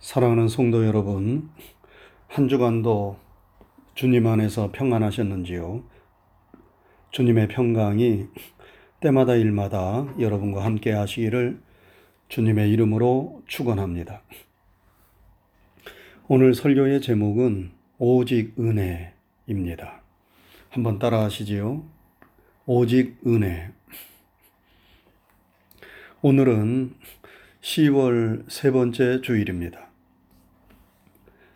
사랑하는 성도 여러분, 한 주간도 주님 안에서 평안하셨는지요? 주님의 평강이 때마다 일마다 여러분과 함께 하시기를 주님의 이름으로 축원합니다. 오늘 설교의 제목은 오직 은혜입니다. 한번 따라 하시지요. 오직 은혜. 오늘은 10월 세 번째 주일입니다.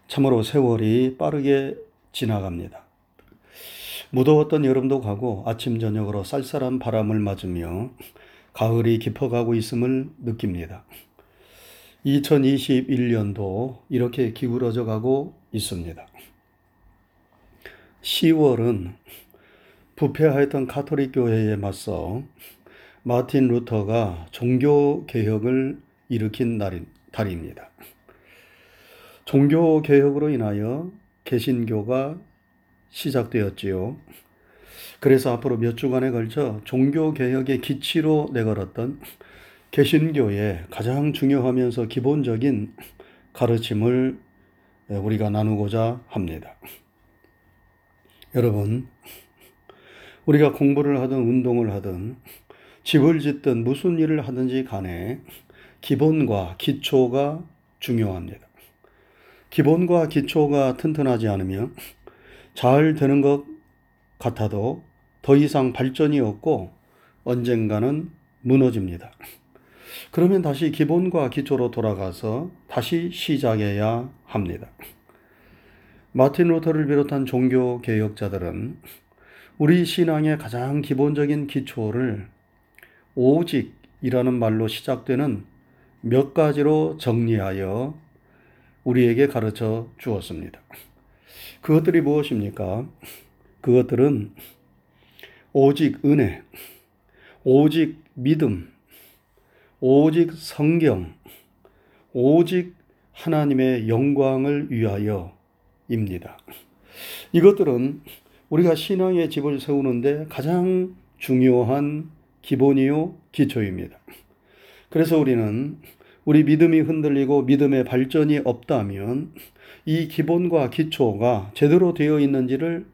참으로 세월이 빠르게 지나갑니다. 무더웠던 여름도 가고 아침 저녁으로 쌀쌀한 바람을 맞으며 가을이 깊어가고 있음을 느낍니다. 2021년도 이렇게 기울어져 가고 있습니다. 10월은 부패하였던 가톨릭 교회에 맞서 마틴 루터가 종교 개혁을 일으킨 날인, 달입니다. 종교 개혁으로 인하여 개신교가 시작되었지요. 그래서 앞으로 몇 주간에 걸쳐 종교 개혁의 기치로 내걸었던 개신교의 가장 중요하면서 기본적인 가르침을 우리가 나누고자 합니다. 여러분, 우리가 공부를 하든 운동을 하든 집을 짓든 무슨 일을 하든지 간에 기본과 기초가 중요합니다. 기본과 기초가 튼튼하지 않으면 잘 되는 것 같아도 더 이상 발전이 없고 언젠가는 무너집니다. 그러면 다시 기본과 기초로 돌아가서 다시 시작해야 합니다. 마틴 루터를 비롯한 종교 개혁자들은 우리 신앙의 가장 기본적인 기초를 오직이라는 말로 시작되는 몇 가지로 정리하여 우리에게 가르쳐 주었습니다. 그것들이 무엇입니까? 그것들은 오직 은혜, 오직 믿음, 오직 성경, 오직 하나님의 영광을 위하여입니다. 이것들은 우리가 신앙의 집을 세우는데 가장 중요한 기본이요 기초입니다. 그래서 우리는 우리 믿음이 흔들리고 믿음의 발전이 없다면 이 기본과 기초가 제대로 되어 있는지를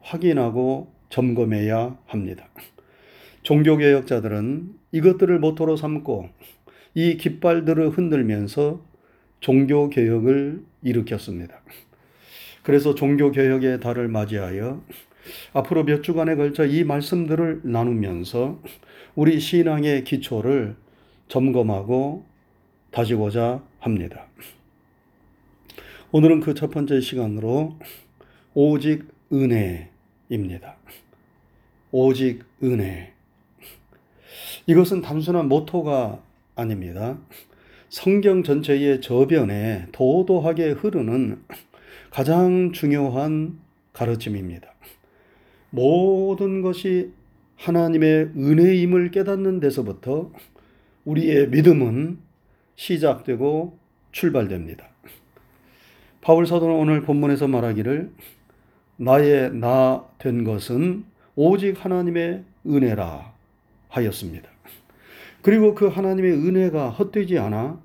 확인하고 점검해야 합니다. 종교개혁자들은 이것들을 모토로 삼고 이 깃발들을 흔들면서 종교개혁을 일으켰습니다. 그래서 종교개혁의 달을 맞이하여 앞으로 몇 주간에 걸쳐 이 말씀들을 나누면서 우리 신앙의 기초를 점검하고 다지고자 합니다. 오늘은 그 첫 번째 시간으로 오직 은혜입니다. 오직 은혜. 이것은 단순한 모토가 아닙니다. 성경 전체의 저변에 도도하게 흐르는 가장 중요한 가르침입니다. 모든 것이 하나님의 은혜임을 깨닫는 데서부터 우리의 믿음은 시작되고 출발됩니다. 바울 사도는 오늘 본문에서 말하기를 나의 나 된 것은 오직 하나님의 은혜라 하였습니다. 그리고 그 하나님의 은혜가 헛되지 않아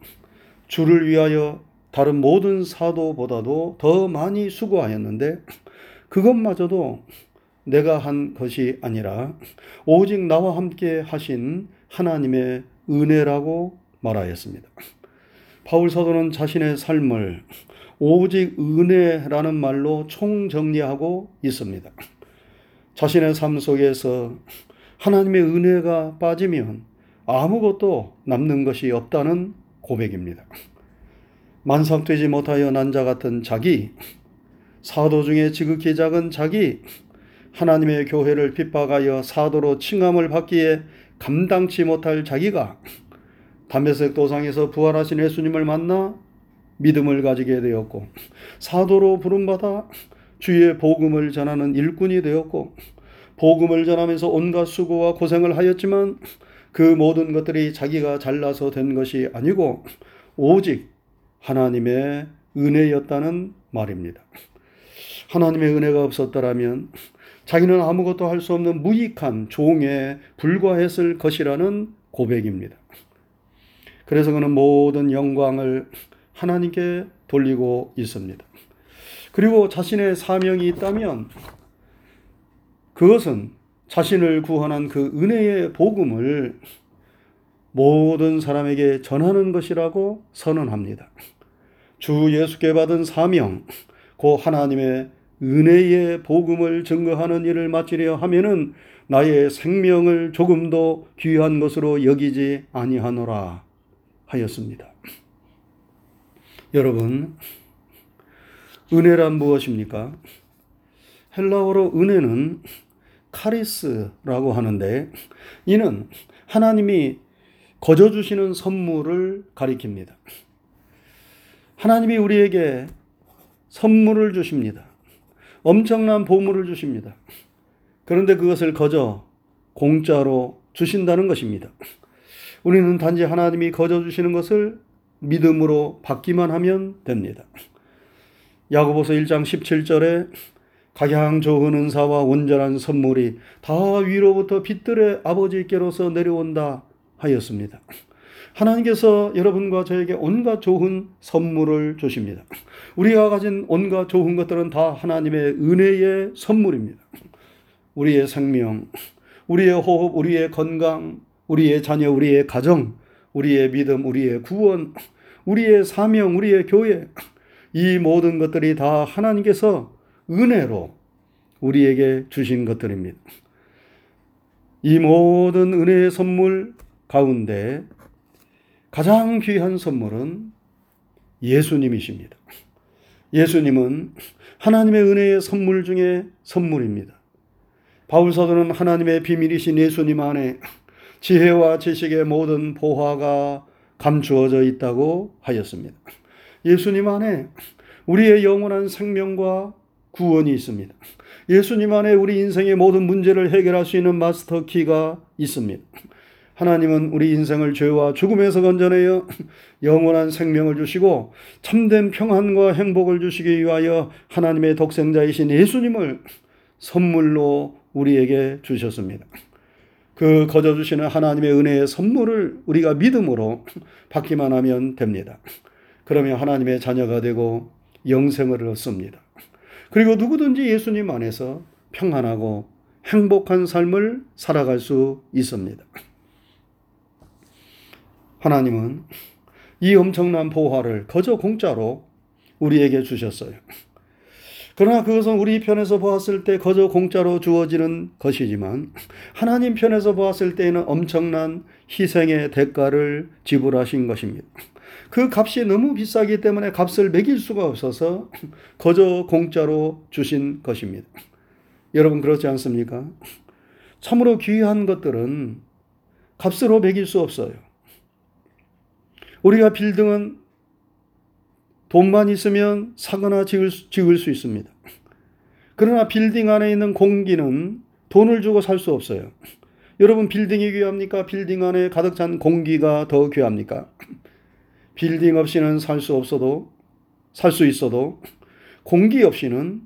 주를 위하여 다른 모든 사도보다도 더 많이 수고하였는데 그것마저도 내가 한 것이 아니라 오직 나와 함께 하신 하나님의 은혜라고 말하였습니다. 바울 사도는 자신의 삶을 오직 은혜라는 말로 총정리하고 있습니다. 자신의 삶 속에서 하나님의 은혜가 빠지면 아무것도 남는 것이 없다는 고백입니다. 만삭되지 못하여 난자 같은 자기, 사도 중에 지극히 작은 자기, 하나님의 교회를 핍박하여 사도로 칭함을 받기에 감당치 못할 자기가 담에색 도상에서 부활하신 예수님을 만나 믿음을 가지게 되었고 사도로 부름받아 주의 복음을 전하는 일꾼이 되었고 복음을 전하면서 온갖 수고와 고생을 하였지만 그 모든 것들이 자기가 잘나서 된 것이 아니고 오직 하나님의 은혜였다는 말입니다. 하나님의 은혜가 없었더라면 자기는 아무것도 할 수 없는 무익한 종에 불과했을 것이라는 고백입니다. 그래서 그는 모든 영광을 하나님께 돌리고 있습니다. 그리고 자신의 사명이 있다면 그것은 자신을 구원한 그 은혜의 복음을 모든 사람에게 전하는 것이라고 선언합니다. 주 예수께 받은 사명, 고 하나님의 은혜의 복음을 증거하는 일을 마치려 하면은 나의 생명을 조금도 귀한 것으로 여기지 아니하노라 하였습니다. 여러분, 은혜란 무엇입니까? 헬라어로 은혜는 카리스라고 하는데 이는 하나님이 거저 주시는 선물을 가리킵니다. 하나님이 우리에게 선물을 주십니다. 엄청난 보물을 주십니다. 그런데 그것을 거저 공짜로 주신다는 것입니다. 우리는 단지 하나님이 거저 주시는 것을 믿음으로 받기만 하면 됩니다. 야고보서 1장 17절에 가장 좋은 은사와 온전한 선물이 다 위로부터 빛들의 아버지께로서 내려온다 하였습니다. 하나님께서 여러분과 저에게 온갖 좋은 선물을 주십니다. 우리가 가진 온갖 좋은 것들은 다 하나님의 은혜의 선물입니다. 우리의 생명, 우리의 호흡, 우리의 건강, 우리의 자녀, 우리의 가정, 우리의 믿음, 우리의 구원, 우리의 사명, 우리의 교회, 이 모든 것들이 다 하나님께서 은혜로 우리에게 주신 것들입니다. 이 모든 은혜의 선물 가운데 가장 귀한 선물은 예수님이십니다. 예수님은 하나님의 은혜의 선물 중에 선물입니다. 바울 사도는 하나님의 비밀이신 예수님 안에 지혜와 지식의 모든 보화가 감추어져 있다고 하였습니다. 예수님 안에 우리의 영원한 생명과 구원이 있습니다. 예수님 안에 우리 인생의 모든 문제를 해결할 수 있는 마스터 키가 있습니다. 하나님은 우리 인생을 죄와 죽음에서 건져내어 영원한 생명을 주시고 참된 평안과 행복을 주시기 위하여 하나님의 독생자이신 예수님을 선물로 우리에게 주셨습니다. 그 거저 주시는 하나님의 은혜의 선물을 우리가 믿음으로 받기만 하면 됩니다. 그러면 하나님의 자녀가 되고 영생을 얻습니다. 그리고 누구든지 예수님 안에서 평안하고 행복한 삶을 살아갈 수 있습니다. 하나님은 이 엄청난 보화를 거저 공짜로 우리에게 주셨어요. 그러나 그것은 우리 편에서 보았을 때 거저 공짜로 주어지는 것이지만 하나님 편에서 보았을 때에는 엄청난 희생의 대가를 지불하신 것입니다. 그 값이 너무 비싸기 때문에 값을 매길 수가 없어서 거저 공짜로 주신 것입니다. 여러분 그렇지 않습니까? 참으로 귀한 것들은 값으로 매길 수 없어요. 우리가 빌딩은 돈만 있으면 사거나 지을, 지을 수 있습니다. 그러나 빌딩 안에 있는 공기는 돈을 주고 살 수 없어요. 여러분 빌딩이 귀합니까? 빌딩 안에 가득 찬 공기가 더 귀합니까? 빌딩 없이는 살 수 없어도 살 수 있어도 공기 없이는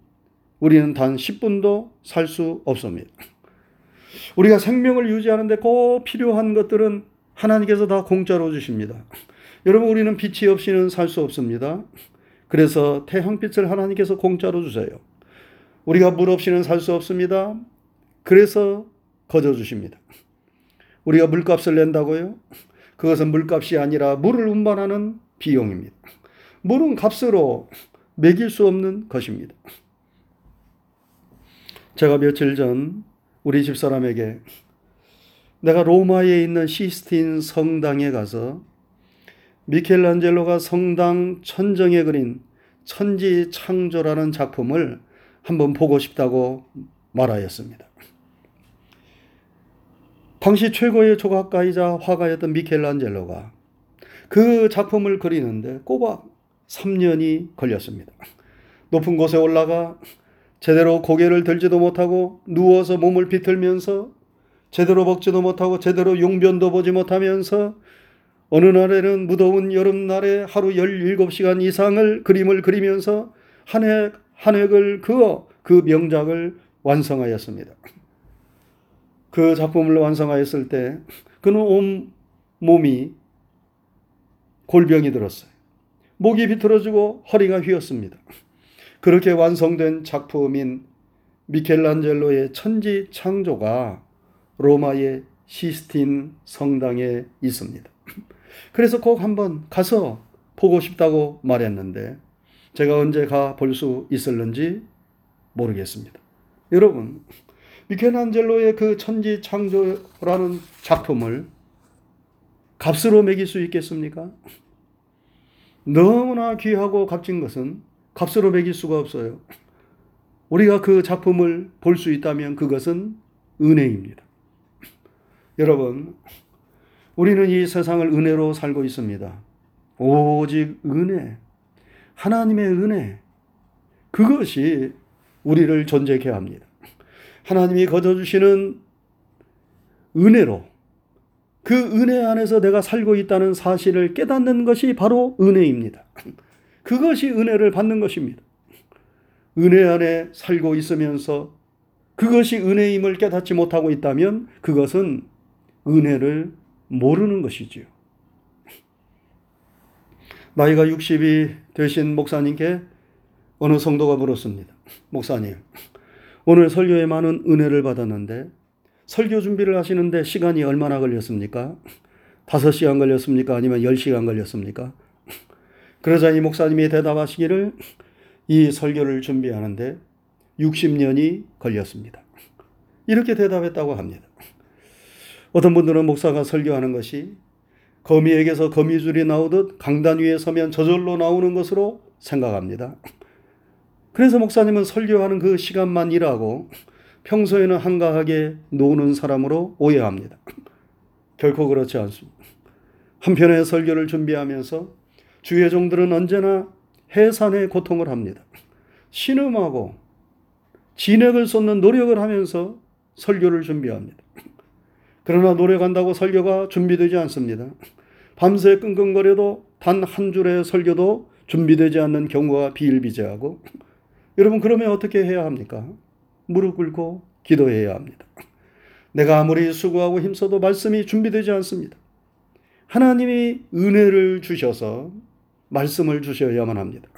우리는 단 10분도 살 수 없습니다. 우리가 생명을 유지하는데 꼭 필요한 것들은 하나님께서 다 공짜로 주십니다. 여러분, 우리는 빛이 없이는 살 수 없습니다. 그래서 태양빛을 하나님께서 공짜로 주세요. 우리가 물 없이는 살 수 없습니다. 그래서 거저 주십니다. 우리가 물값을 낸다고요? 그것은 물값이 아니라 물을 운반하는 비용입니다. 물은 값으로 매길 수 없는 것입니다. 제가 며칠 전 우리 집사람에게 내가 로마에 있는 시스틴 성당에 가서 미켈란젤로가 성당 천정에 그린 천지 창조라는 작품을 한번 보고 싶다고 말하였습니다. 당시 최고의 조각가이자 화가였던 미켈란젤로가 그 작품을 그리는데 꼬박 3년이 걸렸습니다. 높은 곳에 올라가 제대로 고개를 들지도 못하고 누워서 몸을 비틀면서 제대로 먹지도 못하고 제대로 용변도 보지 못하면서 어느 날에는 무더운 여름날에 하루 17시간 이상을 그림을 그리면서 한 획, 한 획을 그어 그 명작을 완성하였습니다. 그 작품을 완성하였을 때 그는 온 몸이 골병이 들었어요. 목이 비틀어지고 허리가 휘었습니다. 그렇게 완성된 작품인 미켈란젤로의 천지 창조가 로마의 시스틴 성당에 있습니다. 그래서 꼭 한번 가서 보고 싶다고 말했는데 제가 언제 가 볼 수 있을는지 모르겠습니다. 여러분, 미켈란젤로의 그 천지 창조라는 작품을 값으로 매길 수 있겠습니까? 너무나 귀하고 값진 것은 값으로 매길 수가 없어요. 우리가 그 작품을 볼 수 있다면 그것은 은혜입니다. 여러분, 우리는 이 세상을 은혜로 살고 있습니다. 오직 은혜, 하나님의 은혜, 그것이 우리를 존재케 합니다. 하나님이 거둬주시는 은혜로 그 은혜 안에서 내가 살고 있다는 사실을 깨닫는 것이 바로 은혜입니다. 그것이 은혜를 받는 것입니다. 은혜 안에 살고 있으면서 그것이 은혜임을 깨닫지 못하고 있다면 그것은 은혜를 모르는 것이지요. 나이가 60이 되신 목사님께 어느 성도가 물었습니다. 목사님, 오늘 설교에 많은 은혜를 받았는데 설교 준비를 하시는데 시간이 얼마나 걸렸습니까? 5시간 걸렸습니까? 아니면 10시간 걸렸습니까? 그러자 이 목사님이 대답하시기를 이 설교를 준비하는데 60년이 걸렸습니다. 이렇게 대답했다고 합니다. 어떤 분들은 목사가 설교하는 것이 거미에게서 거미줄이 나오듯 강단 위에 서면 저절로 나오는 것으로 생각합니다. 그래서 목사님은 설교하는 그 시간만 일하고 평소에는 한가하게 노는 사람으로 오해합니다. 결코 그렇지 않습니다. 한편의 설교를 준비하면서 주의 종들은 언제나 해산의 고통을 합니다. 신음하고 진액을 쏟는 노력을 하면서 설교를 준비합니다. 그러나 노력한다고 설교가 준비되지 않습니다. 밤새 끙끙거려도 단 한 줄의 설교도 준비되지 않는 경우가 비일비재하고 여러분 그러면 어떻게 해야 합니까? 무릎 꿇고 기도해야 합니다. 내가 아무리 수고하고 힘써도 말씀이 준비되지 않습니다. 하나님이 은혜를 주셔서 말씀을 주셔야만 합니다.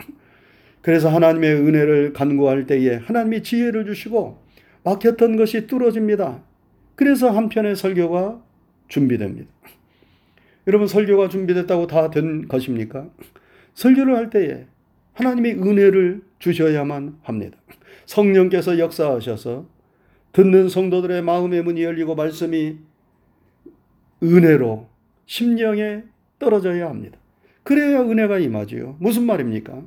그래서 하나님의 은혜를 간구할 때에 하나님이 지혜를 주시고 막혔던 것이 뚫어집니다. 그래서 한편의 설교가 준비됩니다. 여러분 설교가 준비됐다고 다 된 것입니까? 설교를 할 때에 하나님이 은혜를 주셔야만 합니다. 성령께서 역사하셔서 듣는 성도들의 마음의 문이 열리고 말씀이 은혜로 심령에 떨어져야 합니다. 그래야 은혜가 임하지요. 무슨 말입니까?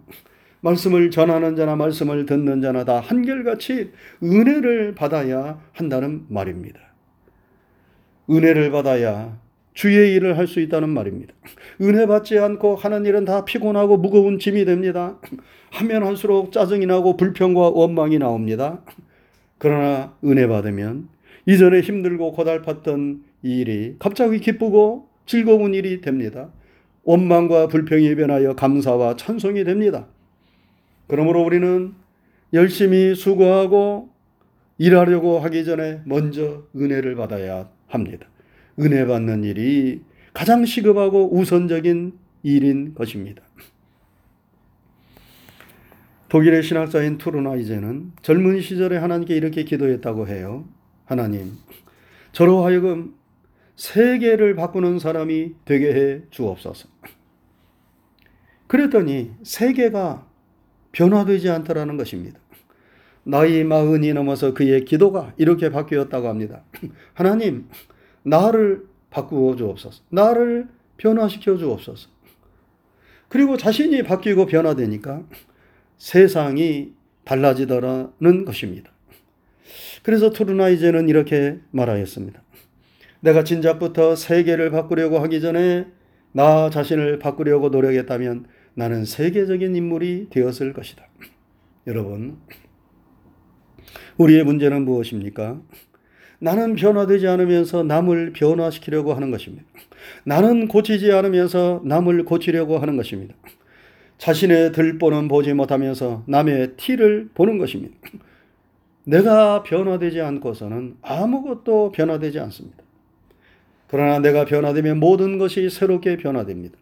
말씀을 전하는 자나 말씀을 듣는 자나 다 한결같이 은혜를 받아야 한다는 말입니다. 은혜를 받아야 주의 일을 할 수 있다는 말입니다. 은혜 받지 않고 하는 일은 다 피곤하고 무거운 짐이 됩니다. 하면 할수록 짜증이 나고 불평과 원망이 나옵니다. 그러나 은혜 받으면 이전에 힘들고 고달팠던 일이 갑자기 기쁘고 즐거운 일이 됩니다. 원망과 불평이 변하여 감사와 찬송이 됩니다. 그러므로 우리는 열심히 수고하고 일하려고 하기 전에 먼저 은혜를 받아야 합니다. 은혜 받는 일이 가장 시급하고 우선적인 일인 것입니다. 독일의 신학자인 투르나이제는 젊은 시절에 하나님께 이렇게 기도했다고 해요. 하나님, 저로 하여금 세계를 바꾸는 사람이 되게 해 주옵소서. 그랬더니 세계가 변화되지 않더라는 것입니다. 나이 마흔이 넘어서 그의 기도가 이렇게 바뀌었다고 합니다. 하나님, 나를 바꾸어 주옵소서. 나를 변화시켜 주옵소서. 그리고 자신이 바뀌고 변화되니까 세상이 달라지더라는 것입니다. 그래서 투르나이제는 이렇게 말하였습니다. 내가 진작부터 세계를 바꾸려고 하기 전에 나 자신을 바꾸려고 노력했다면 나는 세계적인 인물이 되었을 것이다. 여러분, 우리의 문제는 무엇입니까? 나는 변화되지 않으면서 남을 변화시키려고 하는 것입니다. 나는 고치지 않으면서 남을 고치려고 하는 것입니다. 자신의 들보는 보지 못하면서 남의 티를 보는 것입니다. 내가 변화되지 않고서는 아무것도 변화되지 않습니다. 그러나 내가 변화되면 모든 것이 새롭게 변화됩니다.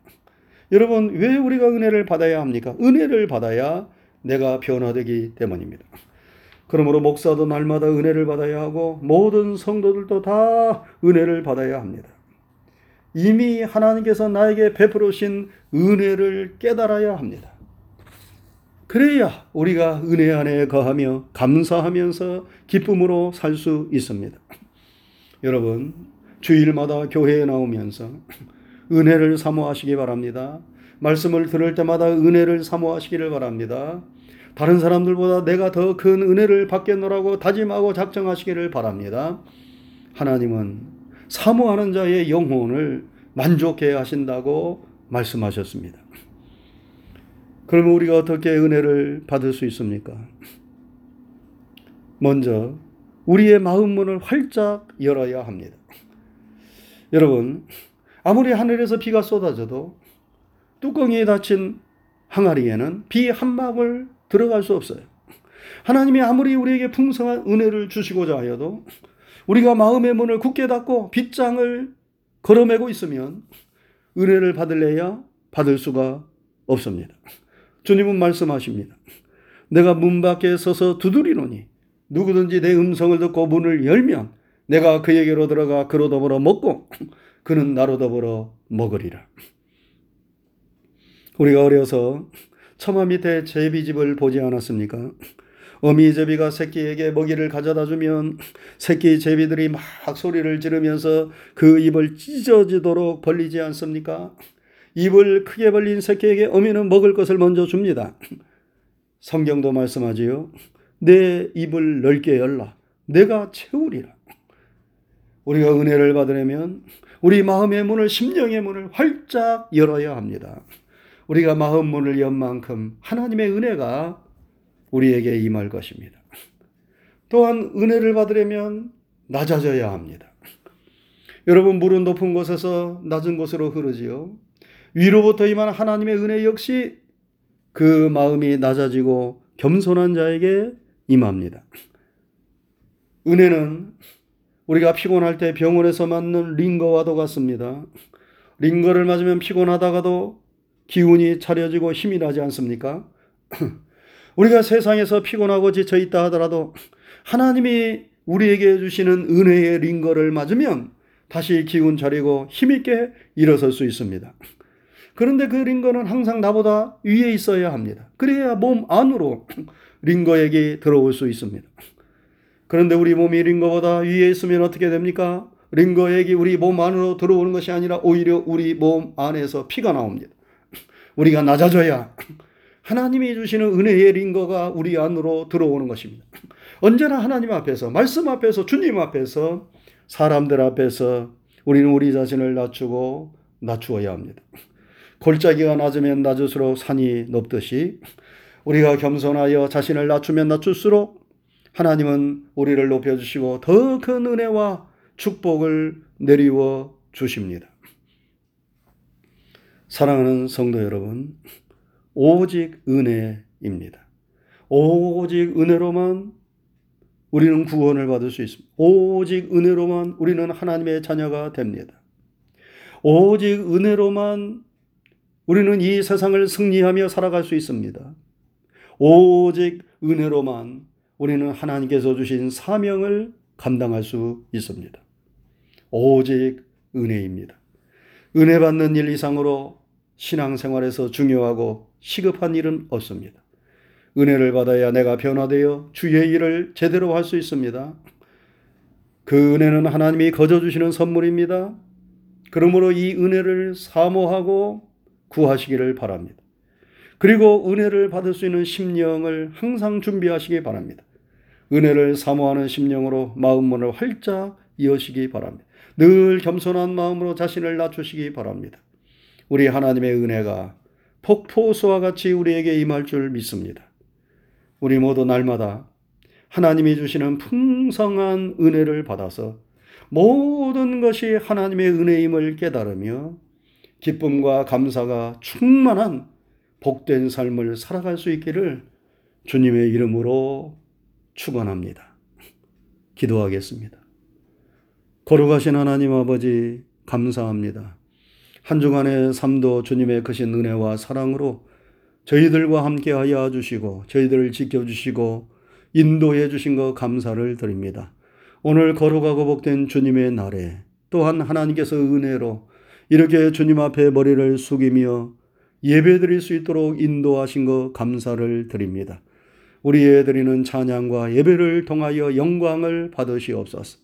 여러분, 왜 우리가 은혜를 받아야 합니까? 은혜를 받아야 내가 변화되기 때문입니다. 그러므로 목사도 날마다 은혜를 받아야 하고 모든 성도들도 다 은혜를 받아야 합니다. 이미 하나님께서 나에게 베풀으신 은혜를 깨달아야 합니다. 그래야 우리가 은혜 안에 거하며 감사하면서 기쁨으로 살 수 있습니다. 여러분, 주일마다 교회에 나오면서 은혜를 사모하시기 바랍니다. 말씀을 들을 때마다 은혜를 사모하시기를 바랍니다. 다른 사람들보다 내가 더 큰 은혜를 받겠노라고 다짐하고 작정하시기를 바랍니다. 하나님은 사모하는 자의 영혼을 만족해 하신다고 말씀하셨습니다. 그러면 우리가 어떻게 은혜를 받을 수 있습니까? 먼저 우리의 마음 문을 활짝 열어야 합니다. 여러분, 아무리 하늘에서 비가 쏟아져도 뚜껑이 닫힌 항아리에는 비 한 방울 들어갈 수 없어요. 하나님이 아무리 우리에게 풍성한 은혜를 주시고자 하여도 우리가 마음의 문을 굳게 닫고 빗장을 걸어매고 있으면 은혜를 받을래야 받을 수가 없습니다. 주님은 말씀하십니다. 내가 문 밖에 서서 두드리노니 누구든지 내 음성을 듣고 문을 열면 내가 그에게로 들어가 그로 더불어 먹고 그는 나로 더불어 먹으리라. 우리가 어려서 처마 밑에 제비집을 보지 않았습니까? 어미 제비가 새끼에게 먹이를 가져다 주면 새끼 제비들이 막 소리를 지르면서 그 입을 찢어지도록 벌리지 않습니까? 입을 크게 벌린 새끼에게 어미는 먹을 것을 먼저 줍니다. 성경도 말씀하지요. 내 입을 넓게 열라. 내가 채우리라. 우리가 은혜를 받으려면 우리 마음의 문을, 심령의 문을 활짝 열어야 합니다. 우리가 마음 문을 연 만큼 하나님의 은혜가 우리에게 임할 것입니다. 또한 은혜를 받으려면 낮아져야 합니다. 여러분, 물은 높은 곳에서 낮은 곳으로 흐르지요. 위로부터 임한 하나님의 은혜 역시 그 마음이 낮아지고 겸손한 자에게 임합니다. 은혜는 우리가 피곤할 때 병원에서 맞는 링거와도 같습니다. 링거를 맞으면 피곤하다가도 기운이 차려지고 힘이 나지 않습니까? 우리가 세상에서 피곤하고 지쳐 있다 하더라도 하나님이 우리에게 주시는 은혜의 링거를 맞으면 다시 기운 차리고 힘있게 일어설 수 있습니다. 그런데 그 링거는 항상 나보다 위에 있어야 합니다. 그래야 몸 안으로 링거액이 들어올 수 있습니다. 그런데 우리 몸이 링거보다 위에 있으면 어떻게 됩니까? 링거액이 우리 몸 안으로 들어오는 것이 아니라 오히려 우리 몸 안에서 피가 나옵니다. 우리가 낮아져야 하나님이 주시는 은혜의 링거가 우리 안으로 들어오는 것입니다. 언제나 하나님 앞에서, 말씀 앞에서, 주님 앞에서, 사람들 앞에서 우리는 우리 자신을 낮추고 낮추어야 합니다. 골짜기가 낮으면 낮을수록 산이 높듯이 우리가 겸손하여 자신을 낮추면 낮출수록 하나님은 우리를 높여주시고 더 큰 은혜와 축복을 내리워 주십니다. 사랑하는 성도 여러분, 오직 은혜입니다. 오직 은혜로만 우리는 구원을 받을 수 있습니다. 오직 은혜로만 우리는 하나님의 자녀가 됩니다. 오직 은혜로만 우리는 이 세상을 승리하며 살아갈 수 있습니다. 오직 은혜로만 우리는 하나님께서 주신 사명을 감당할 수 있습니다. 오직 은혜입니다. 은혜 받는 일 이상으로 신앙생활에서 중요하고 시급한 일은 없습니다. 은혜를 받아야 내가 변화되어 주의 일을 제대로 할 수 있습니다. 그 은혜는 하나님이 거저 주시는 선물입니다. 그러므로 이 은혜를 사모하고 구하시기를 바랍니다. 그리고 은혜를 받을 수 있는 심령을 항상 준비하시기 바랍니다. 은혜를 사모하는 심령으로 마음문을 활짝 여시기 바랍니다. 늘 겸손한 마음으로 자신을 낮추시기 바랍니다. 우리 하나님의 은혜가 폭포수와 같이 우리에게 임할 줄 믿습니다. 우리 모두 날마다 하나님이 주시는 풍성한 은혜를 받아서 모든 것이 하나님의 은혜임을 깨달으며 기쁨과 감사가 충만한 복된 삶을 살아갈 수 있기를 주님의 이름으로 축원합니다. 기도하겠습니다. 거룩하신 하나님 아버지 감사합니다. 한 주간의 삶도 주님의 크신 은혜와 사랑으로 저희들과 함께 하여 주시고 저희들을 지켜주시고 인도해 주신 것 감사를 드립니다. 오늘 거룩하고 복된 주님의 날에 또한 하나님께서 은혜로 이렇게 주님 앞에 머리를 숙이며 예배 드릴 수 있도록 인도하신 것 감사를 드립니다. 우리의 드리는 찬양과 예배를 통하여 영광을 받으시옵소서.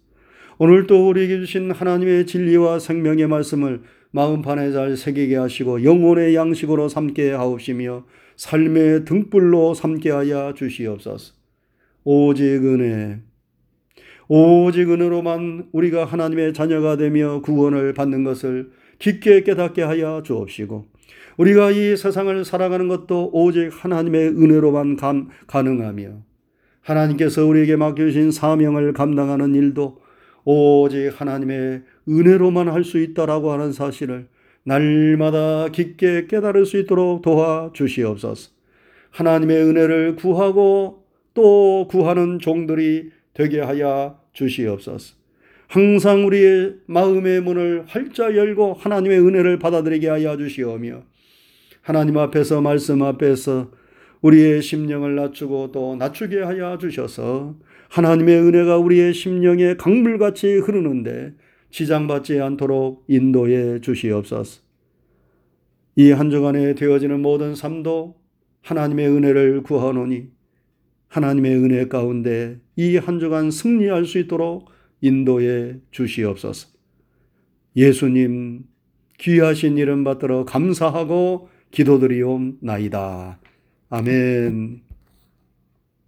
오늘 또 우리에게 주신 하나님의 진리와 생명의 말씀을 마음판에 잘 새기게 하시고 영혼의 양식으로 삼게 하옵시며 삶의 등불로 삼게 하여 주시옵소서. 오직 은혜, 오직 은혜로만 우리가 하나님의 자녀가 되며 구원을 받는 것을 깊게 깨닫게 하여 주옵시고 우리가 이 세상을 살아가는 것도 오직 하나님의 은혜로만 감, 가능하며 하나님께서 우리에게 맡겨주신 사명을 감당하는 일도 오직 하나님의 은혜로만 할 수 있다라고 하는 사실을 날마다 깊게 깨달을 수 있도록 도와 주시옵소서. 하나님의 은혜를 구하고 또 구하는 종들이 되게 하여 주시옵소서. 항상 우리의 마음의 문을 활짝 열고 하나님의 은혜를 받아들이게 하여 주시오며 하나님 앞에서 말씀 앞에서 우리의 심령을 낮추고 또 낮추게 하여 주셔서 하나님의 은혜가 우리의 심령에 강물같이 흐르는데 지장받지 않도록 인도해 주시옵소서. 이 한 주간에 되어지는 모든 삶도 하나님의 은혜를 구하노니 하나님의 은혜 가운데 이 한 주간 승리할 수 있도록 인도해 주시옵소서. 예수님 귀하신 이름 받들어 감사하고 기도드리옵나이다. 아멘.